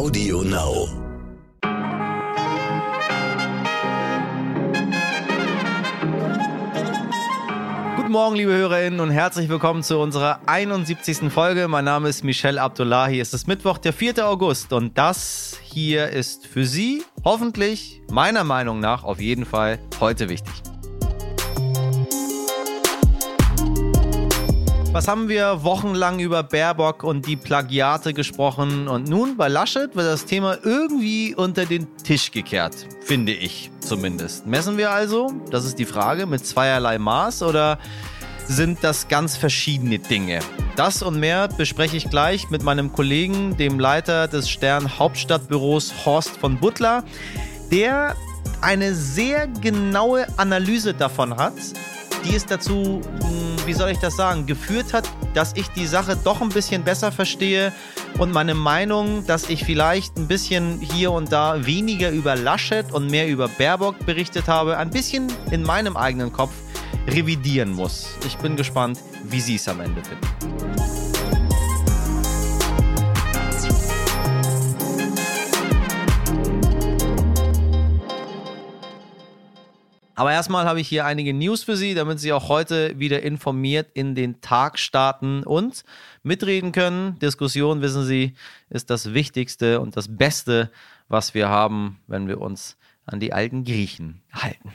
Audio Now. Guten Morgen, liebe Hörerinnen und herzlich willkommen zu unserer 71. Folge. Mein Name ist Michel Abdullahi. Es ist Mittwoch, der 4. August und das hier ist für Sie hoffentlich, meiner Meinung nach, auf jeden Fall heute wichtig. Was haben wir wochenlang über Baerbock und die Plagiate gesprochen und nun bei Laschet wird das Thema irgendwie unter den Tisch gekehrt, finde ich zumindest. Messen wir also, das ist die Frage, mit zweierlei Maß oder sind das ganz verschiedene Dinge? Das und mehr bespreche ich gleich mit meinem Kollegen, dem Leiter des Stern Hauptstadtbüros Horst von Butler, der eine sehr genaue Analyse davon hat, die es dazu, hm, wie soll ich das sagen, geführt hat, dass ich die Sache doch ein bisschen besser verstehe und meine Meinung, dass ich vielleicht ein bisschen hier und da weniger über Laschet und mehr über Baerbock berichtet habe, ein bisschen in meinem eigenen Kopf revidieren muss. Ich bin gespannt, wie Sie es am Ende finden. Aber erstmal habe ich hier einige News für Sie, damit Sie auch heute wieder informiert in den Tag starten und mitreden können. Diskussion, wissen Sie, ist das Wichtigste und das Beste, was wir haben, wenn wir uns an die alten Griechen halten.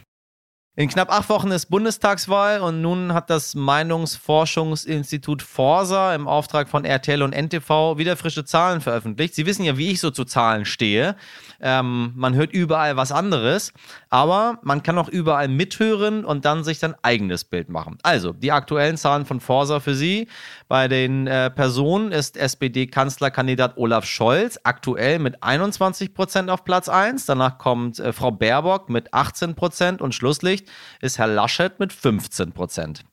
In knapp acht Wochen ist Bundestagswahl und nun hat das Meinungsforschungsinstitut Forsa im Auftrag von RTL und NTV wieder frische Zahlen veröffentlicht. Sie wissen ja, wie ich so zu Zahlen stehe. Ähm, man hört überall was anderes, aber man kann auch überall mithören und dann sich sein eigenes Bild machen. Also, die aktuellen Zahlen von Forsa für Sie. Bei den äh, Personen ist SPD-Kanzlerkandidat Olaf Scholz aktuell mit 21 Prozent auf Platz 1. Danach kommt äh, Frau Baerbock mit 18 Prozent und Schlusslicht ist Herr Laschet mit 15 Prozent.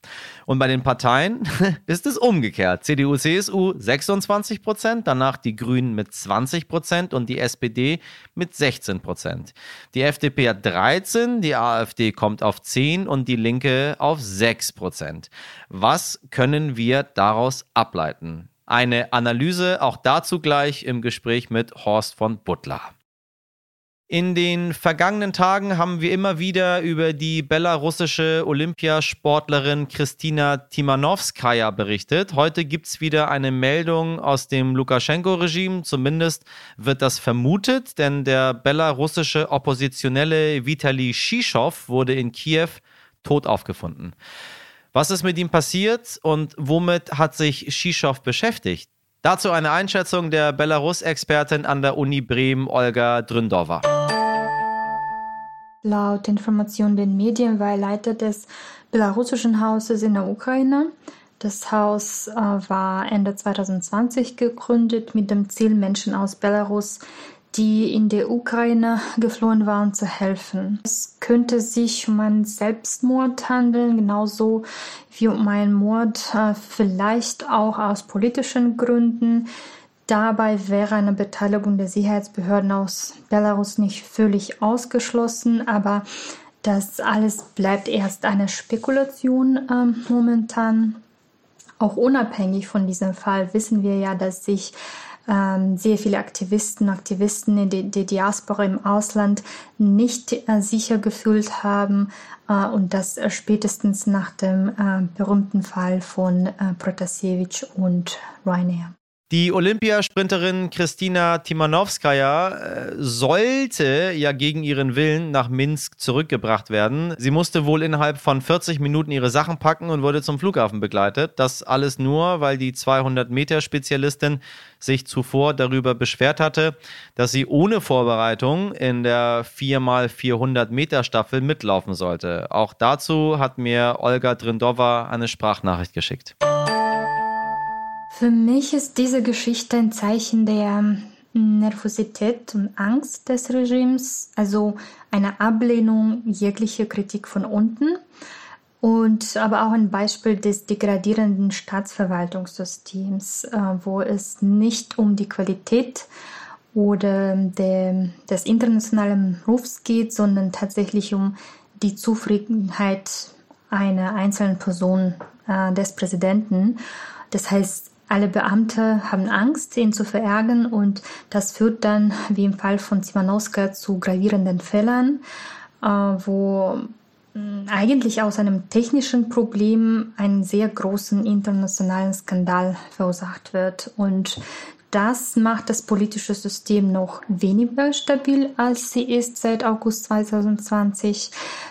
Und bei den Parteien ist es umgekehrt. CDU, CSU 26 Prozent, danach die Grünen mit 20 Prozent und die SPD mit 16 Prozent. Die FDP hat 13, die AfD kommt auf 10 und die Linke auf 6 Prozent. Was können wir daraus ableiten? Eine Analyse auch dazu gleich im Gespräch mit Horst von Butler. In den vergangenen Tagen haben wir immer wieder über die belarussische Olympiasportlerin Kristina Timanowskaja berichtet. Heute gibt es wieder eine Meldung aus dem Lukaschenko-Regime. Zumindest wird das vermutet, denn der belarussische Oppositionelle Vitali Shishow wurde in Kiew tot aufgefunden. Was ist mit ihm passiert und womit hat sich Shishow beschäftigt? Dazu eine Einschätzung der Belarus-Expertin an der Uni Bremen, Olga Dründova. Laut Informationen den Medien war er Leiter des belarussischen Hauses in der Ukraine. Das Haus äh, war Ende 2020 gegründet mit dem Ziel, Menschen aus Belarus die in der Ukraine geflohen waren, zu helfen. Es könnte sich um einen Selbstmord handeln, genauso wie um einen Mord, äh, vielleicht auch aus politischen Gründen. Dabei wäre eine Beteiligung der Sicherheitsbehörden aus Belarus nicht völlig ausgeschlossen, aber das alles bleibt erst eine Spekulation äh, momentan. Auch unabhängig von diesem Fall wissen wir ja, dass sich ähm, sehr viele Aktivisten, Aktivisten in der, der Diaspora im Ausland nicht äh, sicher gefühlt haben äh, und das äh, spätestens nach dem äh, berühmten Fall von äh, Protasevich und Ryanair. Die Olympiasprinterin Kristina Timanowskaja äh, sollte ja gegen ihren Willen nach Minsk zurückgebracht werden. Sie musste wohl innerhalb von 40 Minuten ihre Sachen packen und wurde zum Flughafen begleitet. Das alles nur, weil die 200-Meter-Spezialistin sich zuvor darüber beschwert hatte, dass sie ohne Vorbereitung in der 4x400-Meter-Staffel mitlaufen sollte. Auch dazu hat mir Olga Drindova eine Sprachnachricht geschickt. Für mich ist diese Geschichte ein Zeichen der Nervosität und Angst des Regimes, also eine Ablehnung jeglicher Kritik von unten und aber auch ein Beispiel des degradierenden Staatsverwaltungssystems, äh, wo es nicht um die Qualität oder der, des internationalen Rufs geht, sondern tatsächlich um die Zufriedenheit einer einzelnen Person äh, des Präsidenten. Das heißt, Alle Beamte haben Angst, ihn zu verärgern und das führt dann, wie im Fall von Zimanowska, zu gravierenden Fällen, äh, wo hm, eigentlich aus einem technischen Problem einen sehr großen internationalen Skandal verursacht wird. Und das macht das politische System noch weniger stabil, als sie ist seit August 2020.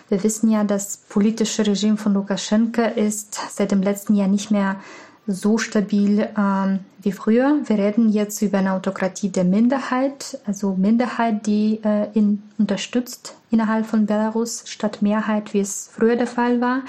Wir wissen ja, das politische Regime von Lukaschenka ist seit dem letzten Jahr nicht mehr so stabil ähm, wie früher. Wir reden jetzt über eine Autokratie der Minderheit, also Minderheit, die äh, ihn unterstützt innerhalb von Belarus statt Mehrheit, wie es früher der Fall war.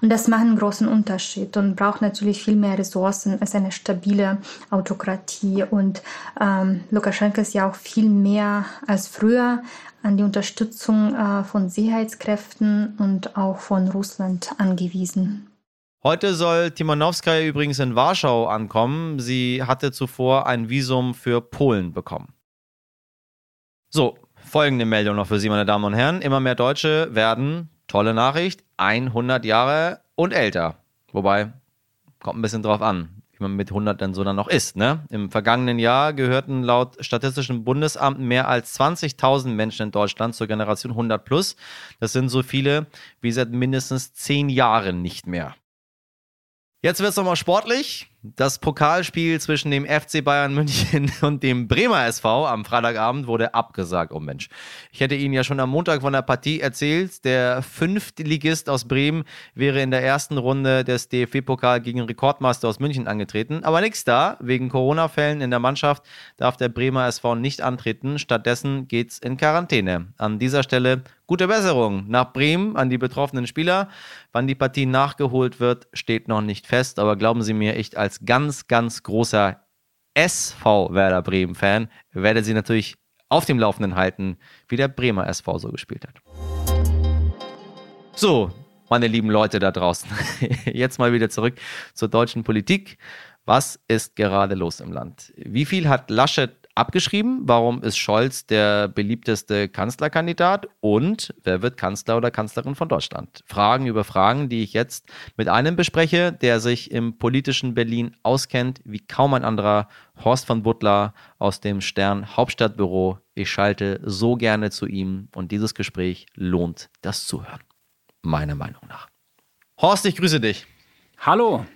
Und das macht einen großen Unterschied und braucht natürlich viel mehr Ressourcen als eine stabile Autokratie. Und ähm, Lukaschenko ist ja auch viel mehr als früher an die Unterstützung äh, von Sicherheitskräften und auch von Russland angewiesen. Heute soll Timonowskaja übrigens in Warschau ankommen. Sie hatte zuvor ein Visum für Polen bekommen. So, folgende Meldung noch für Sie, meine Damen und Herren. Immer mehr Deutsche werden, tolle Nachricht, 100 Jahre und älter. Wobei, kommt ein bisschen drauf an, wie man mit 100 denn so dann noch ist. Ne? Im vergangenen Jahr gehörten laut Statistischem Bundesamt mehr als 20.000 Menschen in Deutschland zur Generation 100 plus. Das sind so viele wie seit mindestens 10 Jahren nicht mehr. Jetzt wird es nochmal sportlich. Das Pokalspiel zwischen dem FC Bayern München und dem Bremer SV am Freitagabend wurde abgesagt. Oh Mensch. Ich hätte Ihnen ja schon am Montag von der Partie erzählt. Der Fünftligist aus Bremen wäre in der ersten Runde des DFB-Pokal gegen Rekordmeister aus München angetreten. Aber nichts da. Wegen Corona-Fällen in der Mannschaft darf der Bremer SV nicht antreten. Stattdessen geht's in Quarantäne. An dieser Stelle Gute Besserung nach Bremen an die betroffenen Spieler. Wann die Partie nachgeholt wird, steht noch nicht fest. Aber glauben Sie mir, ich als ganz, ganz großer SV Werder Bremen-Fan werde Sie natürlich auf dem Laufenden halten, wie der Bremer SV so gespielt hat. So, meine lieben Leute da draußen, jetzt mal wieder zurück zur deutschen Politik. Was ist gerade los im Land? Wie viel hat Laschet abgeschrieben. Warum ist Scholz der beliebteste Kanzlerkandidat? Und wer wird Kanzler oder Kanzlerin von Deutschland? Fragen über Fragen, die ich jetzt mit einem bespreche, der sich im politischen Berlin auskennt, wie kaum ein anderer, Horst von Butler aus dem Stern Hauptstadtbüro. Ich schalte so gerne zu ihm und dieses Gespräch lohnt das Zuhören. Meiner Meinung nach. Horst, ich grüße dich. Hallo.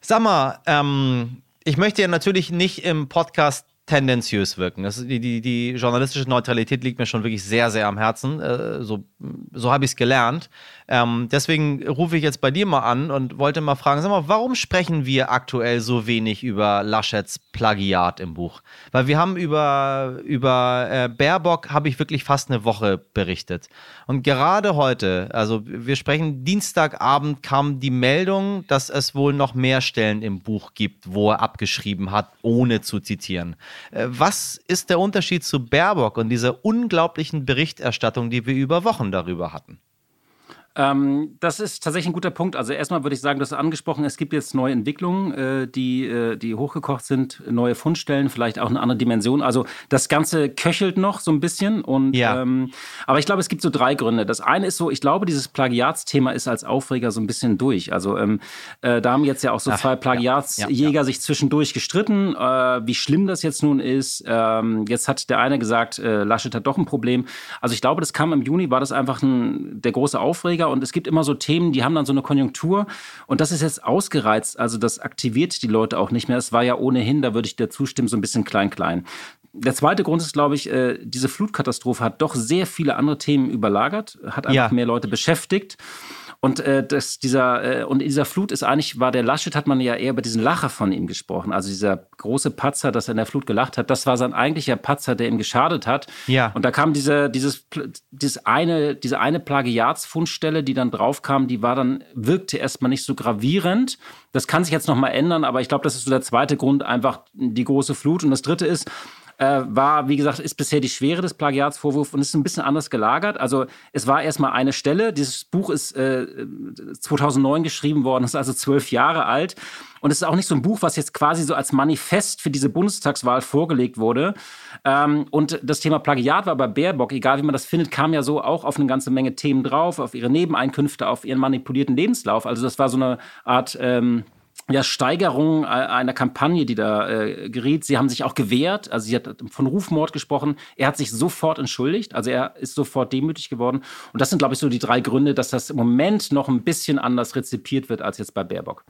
Sag mal, ähm, ich möchte ja natürlich nicht im Podcast tendenziös wirken. Das, die, die, die journalistische Neutralität liegt mir schon wirklich sehr, sehr am Herzen. Äh, so so habe ich es gelernt. Ähm, deswegen rufe ich jetzt bei dir mal an und wollte mal fragen, sag mal, warum sprechen wir aktuell so wenig über Laschets Plagiat im Buch? Weil wir haben über, über äh, Baerbock habe ich wirklich fast eine Woche berichtet. Und gerade heute, also wir sprechen Dienstagabend kam die Meldung, dass es wohl noch mehr Stellen im Buch gibt, wo er abgeschrieben hat, ohne zu zitieren. Äh, was ist der Unterschied zu Baerbock und dieser unglaublichen Berichterstattung, die wir über Wochen darüber hatten? Ähm, das ist tatsächlich ein guter Punkt. Also erstmal würde ich sagen, du hast angesprochen, es gibt jetzt neue Entwicklungen, äh, die, äh, die hochgekocht sind, neue Fundstellen, vielleicht auch eine andere Dimension. Also das Ganze köchelt noch so ein bisschen. Und, ja. ähm, aber ich glaube, es gibt so drei Gründe. Das eine ist so, ich glaube, dieses Plagiatsthema ist als Aufreger so ein bisschen durch. Also ähm, äh, da haben jetzt ja auch so Ach, zwei Plagiatsjäger ja, ja, sich zwischendurch gestritten, äh, wie schlimm das jetzt nun ist. Ähm, jetzt hat der eine gesagt, äh, Laschet hat doch ein Problem. Also ich glaube, das kam im Juni, war das einfach ein, der große Aufreger weniger und es gibt immer so Themen, die haben dann so eine Konjunktur und das ist jetzt ausgereizt. Also das aktiviert die Leute auch nicht mehr. Es war ja ohnehin, da würde ich dir zustimmen, so ein bisschen klein-klein. Der zweite Grund ist, glaube ich, äh, diese Flutkatastrophe hat doch sehr viele andere Themen überlagert, hat einfach ja. mehr Leute beschäftigt. Und äh, das, dieser äh, und in dieser Flut ist eigentlich war der Laschet hat man ja eher über diesen Lacher von ihm gesprochen, also dieser große Patzer, dass er in der Flut gelacht hat. Das war sein eigentlicher Patzer, der ihm geschadet hat. Ja. Und da kam diese dieses dieses eine diese eine Plagiatsfundstelle, die dann draufkam, die war dann wirkte erstmal nicht so gravierend. Das kann sich jetzt noch mal ändern, aber ich glaube, das ist so der zweite Grund, einfach die große Flut. Und das dritte ist äh, war, wie gesagt, ist bisher die Schwere des Plagiatsvorwurfs und ist ein bisschen anders gelagert. Also es war erstmal eine Stelle. Dieses Buch ist äh, 2009 geschrieben worden, ist also zwölf Jahre alt. Und es ist auch nicht so ein Buch, was jetzt quasi so als Manifest für diese Bundestagswahl vorgelegt wurde. Ähm, und das Thema Plagiat war bei Baerbock, egal wie man das findet, kam ja so auch auf eine ganze Menge Themen drauf, auf ihre Nebeneinkünfte, auf ihren manipulierten Lebenslauf. Also das war so eine Art... Ähm, ja, Steigerung äh, einer Kampagne, die da äh, geriet. Sie haben sich auch gewehrt. Also sie hat von Rufmord gesprochen. Er hat sich sofort entschuldigt. Also er ist sofort demütig geworden. Und das sind, glaube ich, so die drei Gründe, dass das im Moment noch ein bisschen anders rezipiert wird als jetzt bei Baerbock.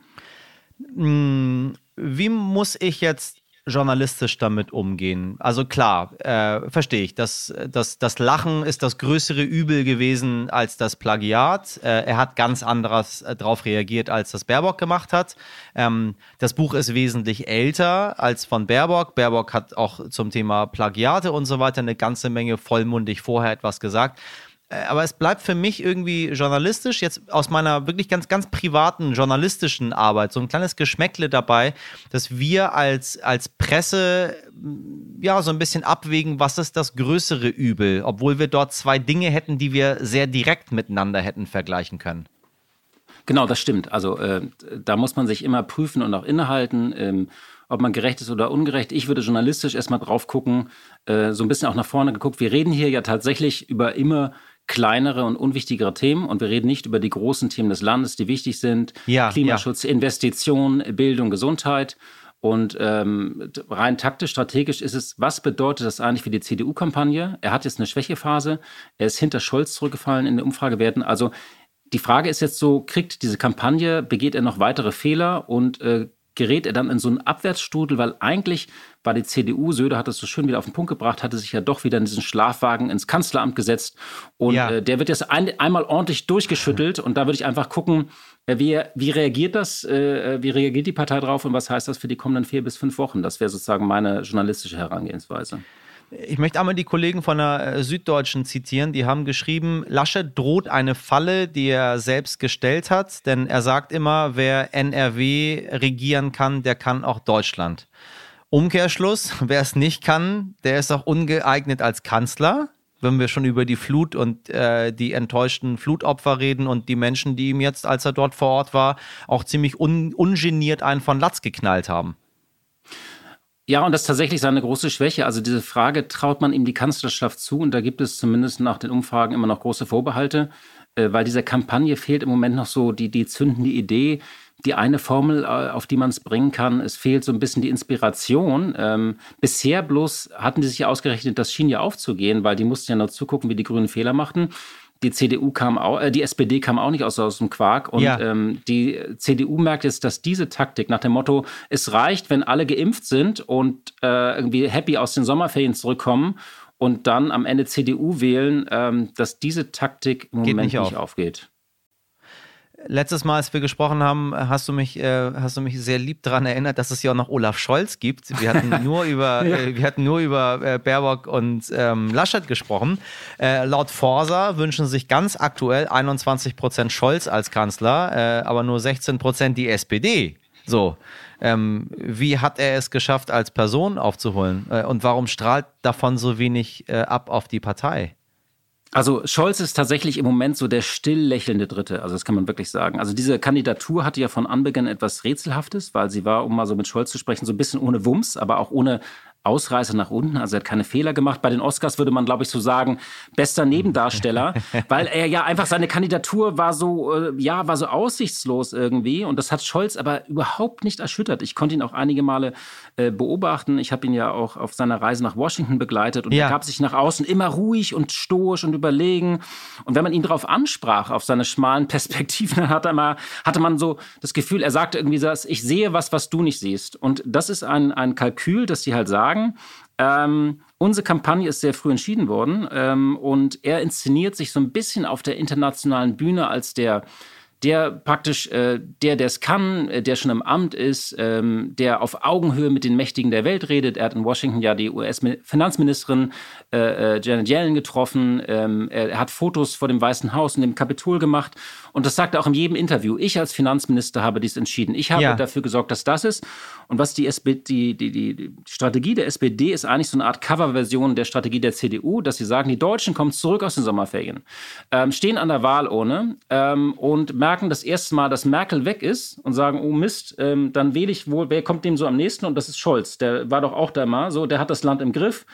Hm, wie muss ich jetzt journalistisch damit umgehen? Also klar, äh, verstehe ich, das, das, das Lachen ist das größere Übel gewesen als das Plagiat. Äh, er hat ganz anderes äh, darauf reagiert, als das Baerbock gemacht hat. Ähm, das Buch ist wesentlich älter als von Baerbock. Baerbock hat auch zum Thema Plagiate und so weiter eine ganze Menge vollmundig vorher etwas gesagt. Äh, aber es bleibt für mich irgendwie journalistisch, jetzt aus meiner wirklich ganz, ganz privaten journalistischen Arbeit, so ein kleines Geschmäckle dabei, dass wir als, als Presse ja so ein bisschen abwägen, was ist das größere Übel, obwohl wir dort zwei Dinge hätten, die wir sehr direkt miteinander hätten vergleichen können. Genau, das stimmt. Also äh, da muss man sich immer prüfen und auch innehalten. Ähm, ob man gerecht ist oder ungerecht. Ich würde journalistisch erstmal drauf gucken, äh, so ein bisschen auch nach vorne geguckt. Wir reden hier ja tatsächlich über immer kleinere und unwichtigere Themen und wir reden nicht über die großen Themen des Landes, die wichtig sind. Ja, Klimaschutz, ja. Investition, Bildung, Gesundheit. Und ähm, rein taktisch, strategisch ist es, was bedeutet das eigentlich für die CDU-Kampagne? Er hat jetzt eine Schwächephase, er ist hinter Scholz zurückgefallen in den Umfragewerten. Also die Frage ist jetzt so, kriegt diese Kampagne, begeht er noch weitere Fehler und äh, gerät er dann in so einen Abwärtsstrudel, weil eigentlich war die CDU, Söder hat es so schön wieder auf den Punkt gebracht, hatte sich ja doch wieder in diesen Schlafwagen ins Kanzleramt gesetzt. Und ja. äh, der wird jetzt ein, einmal ordentlich durchgeschüttelt. Und da würde ich einfach gucken, äh, wie, wie reagiert das, äh, wie reagiert die Partei drauf und was heißt das für die kommenden vier bis fünf Wochen? Das wäre sozusagen meine journalistische Herangehensweise. Ich möchte einmal die Kollegen von der äh, Süddeutschen zitieren. Die haben geschrieben, Laschet droht eine Falle, die er selbst gestellt hat, denn er sagt immer, wer NRW regieren kann, der kann auch Deutschland. Umkehrschluss, wer es nicht kann, der ist auch ungeeignet als Kanzler wenn wir schon über die Flut und äh, die enttäuschten Flutopfer reden und die Menschen, die ihm jetzt, als er dort vor Ort war, auch ziemlich un ungeniert einen von Latz geknallt haben. Ja, und das ist tatsächlich seine große Schwäche. Also diese Frage, traut man ihm die Kanzlerschaft zu? Und da gibt es zumindest nach den Umfragen immer noch große Vorbehalte, äh, weil dieser Kampagne fehlt im Moment noch so die, die zündende Idee, die eine Formel, äh, auf die man es bringen kann. Es fehlt so ein bisschen die Inspiration. Ähm, bisher bloß hatten die sich ja ausgerechnet, das schien ja aufzugehen, weil die mussten ja noch zugucken, wie die Grünen Fehler machten die CDU kam auch, äh, die SPD kam auch nicht aus, aus dem Quark. Und ja. ähm, die CDU merkt jetzt, dass diese Taktik nach dem Motto, es reicht, wenn alle geimpft sind und äh, irgendwie happy aus den Sommerferien zurückkommen und dann am Ende CDU wählen, ähm, dass diese Taktik im Geht Moment nicht, auf. nicht aufgeht. Letztes Mal, als wir gesprochen haben, hast du mich, äh, hast du mich sehr lieb daran erinnert, dass es ja auch noch Olaf Scholz gibt. Wir hatten nur über, ja. äh, wir hatten nur über äh, Baerbock und ähm, Laschet gesprochen. Äh, laut Forsa wünschen sich ganz aktuell 21 Prozent Scholz als Kanzler, äh, aber nur 16 Prozent die SPD. So, ähm, wie hat er es geschafft, als Person aufzuholen? Äh, und warum strahlt davon so wenig ab auf die Partei? Also Scholz ist tatsächlich im Moment so der still lächelnde Dritte, also das kann man wirklich sagen. Also diese Kandidatur hatte ja von Anbeginn etwas Rätselhaftes, weil sie war, um mal so mit Scholz zu sprechen, so ein bisschen ohne Wumms, aber auch ohne Ausreißer nach unten, also er hat keine Fehler gemacht. Bei den Oscars würde man, glaube ich, so sagen, bester Nebendarsteller, weil er ja einfach seine Kandidatur war so, äh, ja, war so aussichtslos irgendwie und das hat Scholz aber überhaupt nicht erschüttert. Ich konnte ihn auch einige Male äh, beobachten. Ich habe ihn ja auch auf seiner Reise nach Washington begleitet und ja. er gab sich nach außen immer ruhig und stoisch und überlegen. Und wenn man ihn darauf ansprach, auf seine schmalen Perspektiven, dann hatte, man, hatte man so das Gefühl, er sagte irgendwie so, ich sehe was, was du nicht siehst. Und das ist ein, ein Kalkül, das sie halt sagen, sagen, ähm, unsere Kampagne ist sehr früh entschieden worden ähm, und er inszeniert sich so ein bisschen auf der internationalen Bühne als der der praktisch, äh, der, der es kann, äh, der schon im Amt ist, ähm, der auf Augenhöhe mit den Mächtigen der Welt redet. Er hat in Washington ja die US-Finanzministerin äh, äh, Janet Yellen getroffen. Ähm, er hat Fotos vor dem Weißen Haus und dem Kapitol gemacht. Und das sagt er auch in jedem Interview. Ich als Finanzminister habe dies entschieden. Ich habe ja. dafür gesorgt, dass das ist. Und was die, SPD, die, die, die, Strategie der SPD ist eigentlich so eine Art Coverversion der Strategie der CDU, dass sie sagen, die Deutschen kommen zurück aus den Sommerferien, ähm, stehen an der Wahlurne ähm, und merken das erste Mal, dass Merkel weg ist und sagen, oh Mist, ähm, dann wähle ich wohl, wer kommt dem so am nächsten? Und das ist Scholz. Der war doch auch da mal so, der hat das Land im Griff.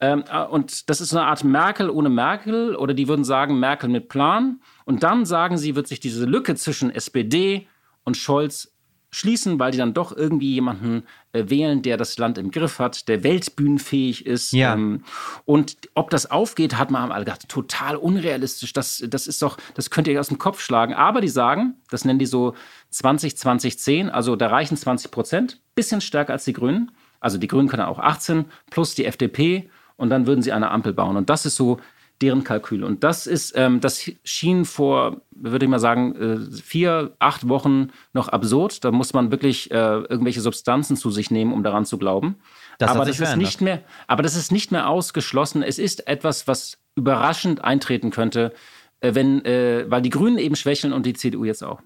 Ähm, äh, und das ist eine Art Merkel ohne Merkel oder die würden sagen Merkel mit Plan. Und dann sagen sie, wird sich diese Lücke zwischen SPD und Scholz schließen, weil die dann doch irgendwie jemanden äh, wählen, der das Land im Griff hat, der weltbühnenfähig ist. Ja. Ähm, und ob das aufgeht, hat man alle gedacht, total unrealistisch. Das, das ist doch, das könnt ihr aus dem Kopf schlagen. Aber die sagen, das nennen die so 20, 20, 10, also da reichen 20 Prozent, bisschen stärker als die Grünen. Also die Grünen können auch 18 plus die FDP und dann würden sie eine Ampel bauen. Und das ist so deren Kalkül. Und das ist, ähm, das schien vor, würde ich mal sagen, äh, vier, acht Wochen noch absurd. Da muss man wirklich äh, irgendwelche Substanzen zu sich nehmen, um daran zu glauben. Das aber das ist nicht mehr, aber das ist nicht mehr ausgeschlossen. Es ist etwas, was überraschend eintreten könnte, äh, wenn, äh, weil die Grünen eben schwächeln und die CDU jetzt auch.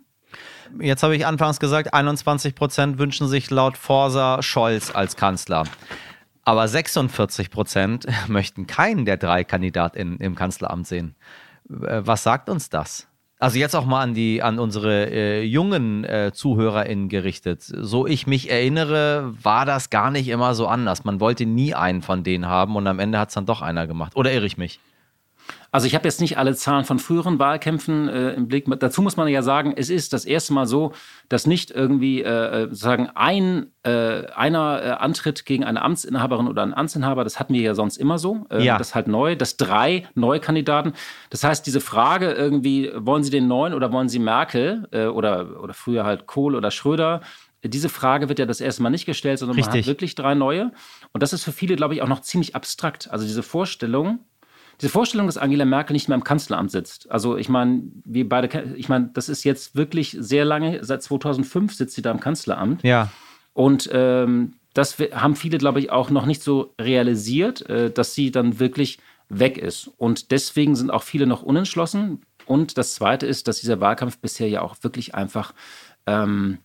Jetzt habe ich anfangs gesagt, 21 Prozent wünschen sich laut Forsa Scholz als Kanzler. Aber 46 Prozent möchten keinen der drei Kandidaten im Kanzleramt sehen. Äh, was sagt uns das? Also jetzt auch mal an die an unsere äh, jungen äh, ZuhörerInnen gerichtet. So ich mich erinnere, war das gar nicht immer so anders. Man wollte nie einen von denen haben und am Ende hat es dann doch einer gemacht. Oder irre ich mich? Also ich habe jetzt nicht alle Zahlen von früheren Wahlkämpfen äh, im Blick. Dazu muss man ja sagen, es ist das erste Mal so, dass nicht irgendwie äh, äh sagen ein äh, einer äh, antritt gegen eine Amtsinhaberin oder einen Amtsinhaber. Das hatten wir ja sonst immer so. Äh, ja. Das ist halt neu. Das drei neue Kandidaten. Das heißt, diese Frage irgendwie, wollen Sie den neuen oder wollen Sie Merkel oder oder früher halt Kohl oder Schröder? Diese Frage wird ja das erste Mal nicht gestellt, sondern Richtig. man hat wirklich drei neue. Und das ist für viele, glaube ich, auch noch ziemlich abstrakt. Also diese Vorstellung, diese Vorstellung, dass Angela Merkel nicht mehr im Kanzleramt sitzt. Also ich meine, wir beide, ich meine, das ist jetzt wirklich sehr lange, seit 2005 sitzt sie da im Kanzleramt. Ja. Und ähm, das haben viele, glaube ich, auch noch nicht so realisiert, äh, dass sie dann wirklich weg ist. Und deswegen sind auch viele noch unentschlossen. Und das Zweite ist, dass dieser Wahlkampf bisher ja auch wirklich einfach ähm,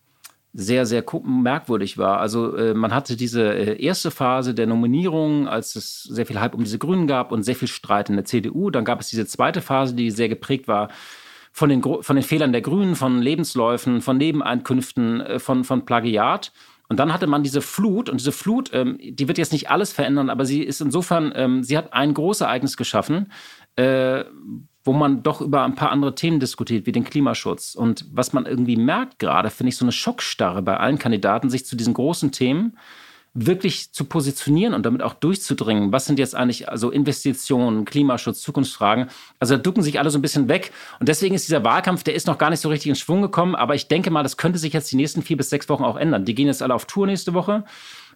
sehr, sehr merkwürdig war. Also äh, man hatte diese äh, erste Phase der Nominierung, als es sehr viel Hype um diese Grünen gab und sehr viel Streit in der CDU. Dann gab es diese zweite Phase, die sehr geprägt war von den, von den Fehlern der Grünen, von Lebensläufen, von Nebeneinkünften, äh, von, von Plagiat. Und dann hatte man diese Flut und diese Flut, ähm, die wird jetzt nicht alles verändern, aber sie ist insofern, ähm, sie hat ein großes Ereignis geschaffen, äh, wo man doch über ein paar andere Themen diskutiert, wie den Klimaschutz. Und was man irgendwie merkt gerade, finde ich so eine Schockstarre bei allen Kandidaten, sich zu diesen großen Themen wirklich zu positionieren und damit auch durchzudringen. Was sind jetzt eigentlich also Investitionen, Klimaschutz, Zukunftsfragen? Also da ducken sich alle so ein bisschen weg. Und deswegen ist dieser Wahlkampf, der ist noch gar nicht so richtig in Schwung gekommen. Aber ich denke mal, das könnte sich jetzt die nächsten vier bis sechs Wochen auch ändern. Die gehen jetzt alle auf Tour nächste Woche.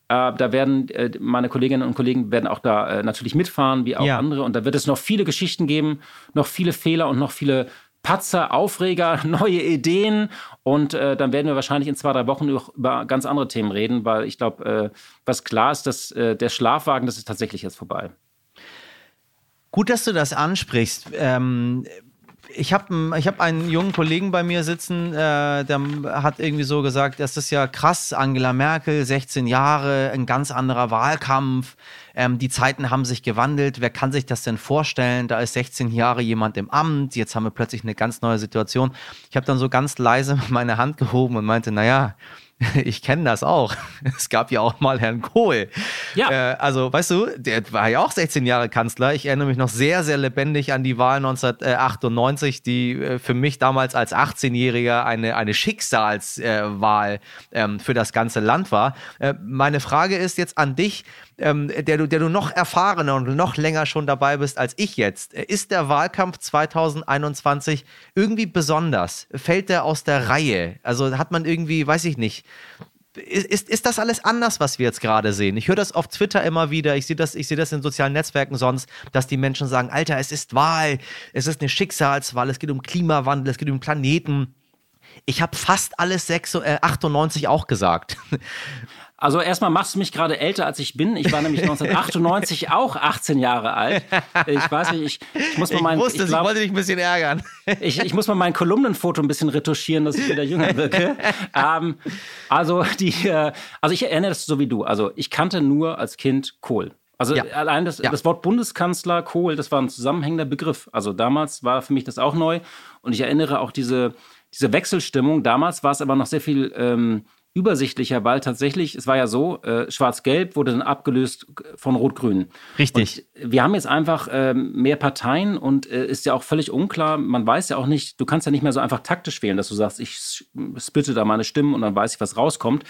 Äh, da werden äh, meine Kolleginnen und Kollegen werden auch da äh, natürlich mitfahren, wie auch ja. andere. Und da wird es noch viele Geschichten geben, noch viele Fehler und noch viele Patzer, Aufreger, neue Ideen. Und äh, dann werden wir wahrscheinlich in zwei, drei Wochen über ganz andere Themen reden, weil ich glaube, äh, was klar ist, dass äh, der Schlafwagen, das ist tatsächlich jetzt vorbei. Gut, dass du das ansprichst. Ähm, ich habe ich hab einen jungen Kollegen bei mir sitzen, äh, der hat irgendwie so gesagt, das ist ja krass, Angela Merkel, 16 Jahre, ein ganz anderer Wahlkampf. Ähm, die Zeiten haben sich gewandelt. Wer kann sich das denn vorstellen? Da ist 16 Jahre jemand im Amt. Jetzt haben wir plötzlich eine ganz neue Situation. Ich habe dann so ganz leise meine Hand gehoben und meinte, naja, ich kenne das auch. Es gab ja auch mal Herrn Kohl. Ja. Äh, also, weißt du, der war ja auch 16 Jahre Kanzler. Ich erinnere mich noch sehr, sehr lebendig an die Wahl 1998, die äh, für mich damals als 18-Jähriger eine, eine Schicksalswahl äh, ähm, für das ganze Land war. Äh, meine Frage ist jetzt an dich ähm, der, du, der du noch erfahrener und noch länger schon dabei bist als ich jetzt. Ist der Wahlkampf 2021 irgendwie besonders? Fällt der aus der Reihe? Also hat man irgendwie, weiß ich nicht, ist, ist, das alles anders, was wir jetzt gerade sehen? Ich höre das auf Twitter immer wieder, ich sehe das, ich das in sozialen Netzwerken sonst, dass die Menschen sagen, Alter, es ist Wahl, es ist eine Schicksalswahl, es geht um Klimawandel, es geht um Planeten. Ich habe fast alles 6, äh, 98 auch gesagt. Also erstmal machst du mich gerade älter, als ich bin. Ich war nämlich 1998 auch 18 Jahre alt. Ich weiß nicht, ich, ich muss mal mein... Ich wusste, ich, glaub, ich wollte dich ein bisschen ärgern. Ich, ich muss mal mein Kolumnenfoto ein bisschen retuschieren, dass ich wieder jünger wirke. ähm, also, die, äh, also ich erinnere das so wie du. Also ich kannte nur als Kind Kohl. Also ja. allein das, ja. das Wort Bundeskanzler, Kohl, das war ein zusammenhängender Begriff. Also damals war für mich das auch neu. Und ich erinnere auch diese, diese Wechselstimmung. Damals war es aber noch sehr viel... Ähm, übersichtlicher, weil tatsächlich, es war ja so, äh, Schwarz-Gelb wurde dann abgelöst von Rot-Grün. Richtig. Und wir haben jetzt einfach äh, mehr Parteien und äh, ist ja auch völlig unklar, man weiß ja auch nicht, du kannst ja nicht mehr so einfach taktisch wählen, dass du sagst, ich splitte da meine Stimmen und dann weiß ich, was rauskommt.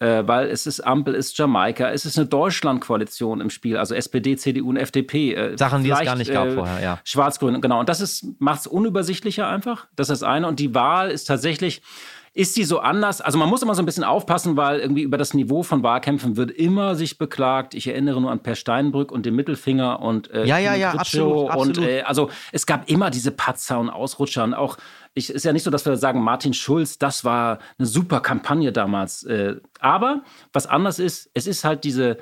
Äh, weil es ist Ampel, ist Jamaika, es ist eine Deutschland-Koalition im Spiel, also SPD, CDU und FDP. Äh, Sachen, die es gar nicht gab äh, vorher, ja. Schwarz-Grün, genau. Und das macht es unübersichtlicher einfach. Das ist das eine. Und die Wahl ist tatsächlich, ist die so anders? Also man muss immer so ein bisschen aufpassen, weil irgendwie über das Niveau von Wahlkämpfen wird immer sich beklagt. Ich erinnere nur an Per Steinbrück und den Mittelfinger und äh, ja, ja, ja, absolut, absolut. Und äh, also es gab immer diese Patzer und Ausrutscher und auch ich, ist ja nicht so, dass wir sagen, Martin Schulz, das war eine super Kampagne damals. Äh, aber was anders ist, es ist halt diese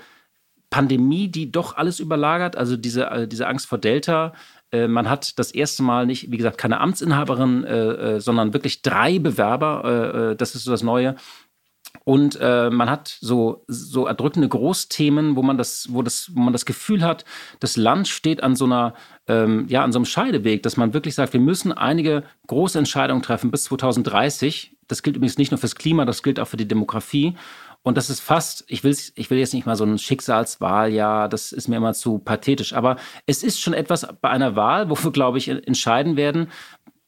Pandemie, die doch alles überlagert, also diese, äh, diese Angst vor Delta, man hat das erste Mal nicht, wie gesagt, keine Amtsinhaberin, äh, äh, sondern wirklich drei Bewerber. Äh, äh, das ist so das Neue. Und äh, man hat so, so erdrückende Großthemen, wo man das, wo das, wo man das Gefühl hat, das Land steht an so einer, ähm, ja, an so einem Scheideweg, dass man wirklich sagt, wir müssen einige große Entscheidungen treffen bis 2030. Das gilt übrigens nicht nur fürs Klima, das gilt auch für die Demografie. Und das ist fast, ich will, ich will jetzt nicht mal so ein Schicksalswahl, ja, das ist mir immer zu pathetisch. Aber es ist schon etwas bei einer Wahl, wo wir, glaube ich, entscheiden werden.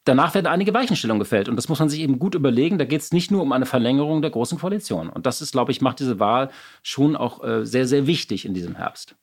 Danach werden einige Weichenstellungen gefällt. Und das muss man sich eben gut überlegen. Da geht es nicht nur um eine Verlängerung der Großen Koalition. Und das ist, glaube ich, macht diese Wahl schon auch äh, sehr, sehr wichtig in diesem Herbst.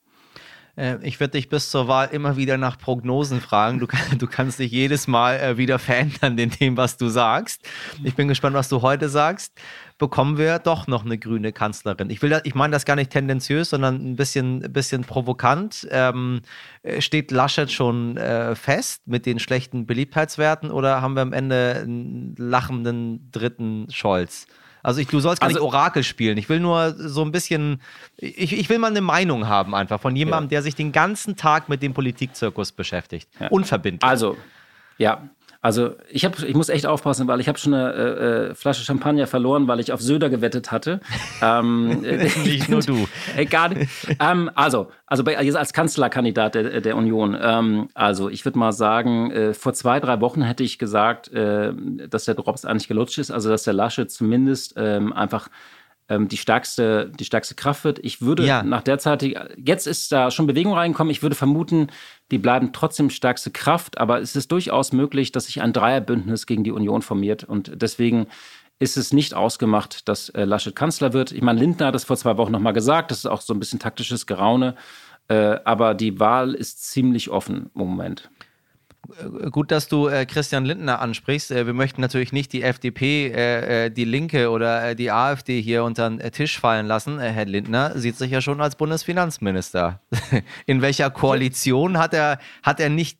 Äh, ich werde dich bis zur Wahl immer wieder nach Prognosen fragen. Du, du kannst dich jedes Mal äh, wieder verändern in dem, was du sagst. Ich bin gespannt, was du heute sagst. Bekommen wir doch noch eine grüne Kanzlerin? Ich, ich meine das gar nicht tendenziös, sondern ein bisschen, bisschen provokant. Ähm, äh, steht Laschet schon äh, fest mit den schlechten Beliebtheitswerten oder haben wir am Ende einen lachenden dritten Scholz? Also ich, du sollst gar also, nicht Orakel spielen. Ich will nur so ein bisschen, ich, ich will mal eine Meinung haben einfach von jemandem, ja. der sich den ganzen Tag mit dem Politikzirkus beschäftigt. Ja. Unverbindlich. Also, ja, also ich, hab, ich muss echt aufpassen, weil ich habe schon eine äh, äh, Flasche Champagner verloren, weil ich auf Söder gewettet hatte. ähm, nicht nur du. Äh, gar nicht. Ähm, also, also bei, als Kanzlerkandidat der, der Union. Ähm, also ich würde mal sagen, äh, vor zwei, drei Wochen hätte ich gesagt, äh, dass der Drops eigentlich gelutscht ist. Also dass der Lasche zumindest ähm, einfach die stärkste, die stärkste Kraft wird. Ich würde ja. nach der Zeit, jetzt ist da schon Bewegung reingekommen. Ich würde vermuten, die bleiben trotzdem stärkste Kraft, aber es ist durchaus möglich, dass sich ein Dreierbündnis gegen die Union formiert. Und deswegen ist es nicht ausgemacht, dass äh, Laschet Kanzler wird. Ich meine, Lindner hat es vor zwei Wochen nochmal gesagt, das ist auch so ein bisschen taktisches Geraune. Äh, aber die Wahl ist ziemlich offen im Moment. Äh, gut, dass du äh, Christian Lindner ansprichst. Äh, wir möchten natürlich nicht die FDP, äh, äh die Linke oder äh, die AfD hier unter den Tisch fallen lassen. Herr Lindner sieht sich ja schon als Bundesfinanzminister. In welcher Koalition hat er, hat er nicht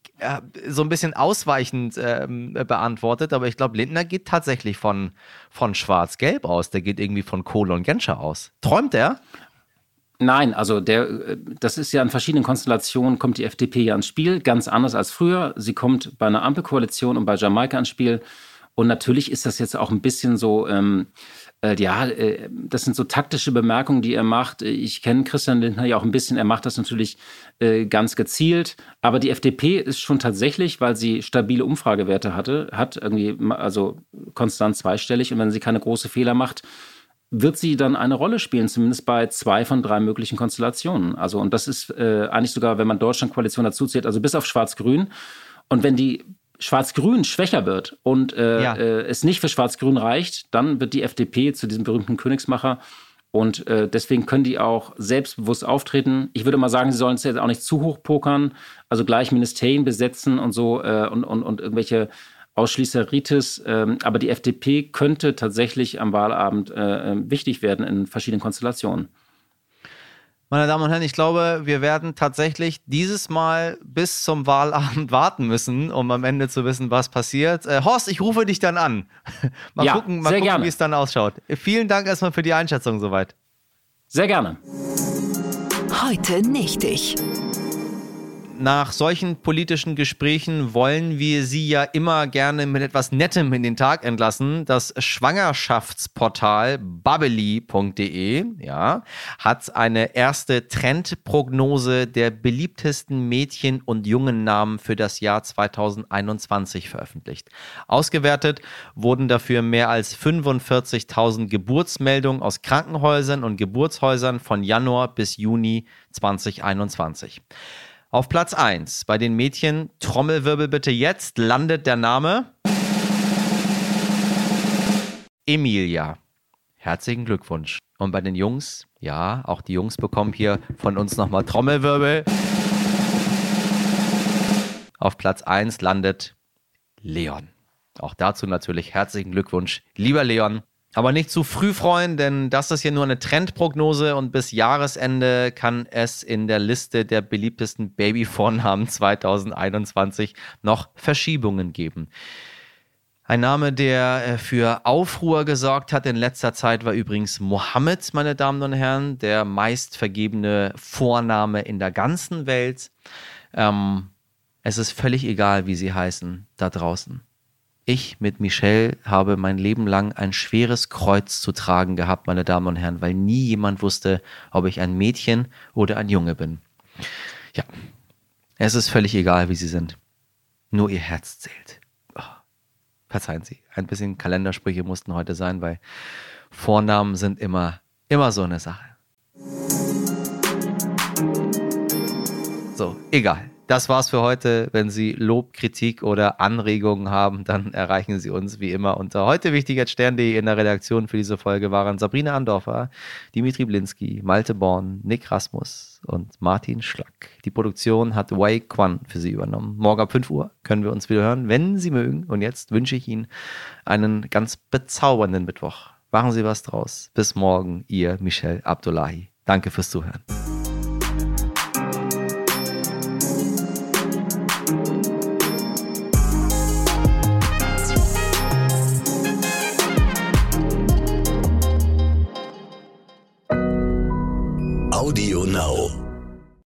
so ein bisschen ausweichend ähm, beantwortet, aber ich glaube, Lindner geht tatsächlich von, von Schwarz-Gelb aus. Der geht irgendwie von Kohle und Genscher aus. Träumt er? Nein, also der, das ist ja in verschiedenen Konstellationen kommt die FDP ja ins Spiel, ganz anders als früher. Sie kommt bei einer Ampelkoalition und bei Jamaika ins Spiel. Und natürlich ist das jetzt auch ein bisschen so, ähm, äh, ja, äh, das sind so taktische Bemerkungen, die er macht. Ich kenne Christian Lindner ja auch ein bisschen. Er macht das natürlich äh, ganz gezielt. Aber die FDP ist schon tatsächlich, weil sie stabile Umfragewerte hatte, hat irgendwie, also konstant zweistellig. Und wenn sie keine große Fehler macht, wird sie dann eine Rolle spielen, zumindest bei zwei von drei möglichen Konstellationen. Also, und das ist äh, eigentlich sogar, wenn man Deutschland-Koalition dazu zählt, also bis auf Schwarz-Grün. Und wenn die Schwarz-Grün schwächer wird und äh, ja. äh, es nicht für Schwarz-Grün reicht, dann wird die FDP zu diesem berühmten Königsmacher. Und äh, deswegen können die auch selbstbewusst auftreten. Ich würde mal sagen, sie sollen es jetzt auch nicht zu hoch pokern, also gleich Ministerien besetzen und so äh, und, und, und irgendwelche Ausschließeritis. Ähm, aber die FDP könnte tatsächlich am Wahlabend äh, äh, wichtig werden in verschiedenen Konstellationen. Meine Damen und Herren, ich glaube, wir werden tatsächlich dieses Mal bis zum Wahlabend warten müssen, um am Ende zu wissen, was passiert. Äh, Horst, ich rufe dich dann an. mal ja, gucken, mal gucken wie es dann ausschaut. Vielen Dank erstmal für die Einschätzung soweit. Sehr gerne. Heute nicht ich. Nach solchen politischen Gesprächen wollen wir Sie ja immer gerne mit etwas Nettem in den Tag entlassen. Das Schwangerschaftsportal bubbly.de ja, hat eine erste Trendprognose der beliebtesten Mädchen- und Jungennamen für das Jahr 2021 veröffentlicht. Ausgewertet wurden dafür mehr als 45.000 Geburtsmeldungen aus Krankenhäusern und Geburtshäusern von Januar bis Juni 2021. Auf Platz 1 bei den Mädchen, Trommelwirbel bitte jetzt, landet der Name Emilia. Herzlichen Glückwunsch. Und bei den Jungs, ja, auch die Jungs bekommen hier von uns nochmal Trommelwirbel. Auf Platz 1 landet Leon. Auch dazu natürlich herzlichen Glückwunsch, lieber Leon. Aber nicht zu früh freuen, denn das ist hier nur eine Trendprognose und bis Jahresende kann es in der Liste der beliebtesten Babyvornamen 2021 noch Verschiebungen geben. Ein Name, der äh, für Aufruhr gesorgt hat in letzter Zeit, war übrigens Mohammed, meine Damen und Herren, der meist vergebene Vorname in der ganzen Welt. Ähm, es ist völlig egal, wie sie heißen da draußen. Ich mit Michelle habe mein Leben lang ein schweres Kreuz zu tragen gehabt, meine Damen und Herren, weil nie jemand wusste, ob ich ein Mädchen oder ein Junge bin. Ja, es ist völlig egal, wie sie sind. Nur ihr Herz zählt. Oh, verzeihen Sie, ein bisschen Kalendersprüche mussten heute sein, weil Vornamen sind immer, immer so eine Sache. So, egal. Das war's für heute. Wenn Sie Lob, Kritik oder Anregungen haben, dann erreichen Sie uns wie immer unter heute wichtig Stern.de in der Redaktion für diese Folge waren Sabrina Andorfer, Dimitri Blinski, Malte Born, Nick Rasmus und Martin Schlack. Die Produktion hat Wei Quan für Sie übernommen. Morgen ab 5 Uhr können wir uns wieder hören, wenn Sie mögen. Und jetzt wünsche ich Ihnen einen ganz bezaubernden Mittwoch. Machen Sie was draus. Bis morgen, Ihr Michel Abdullahi. Danke fürs Zuhören.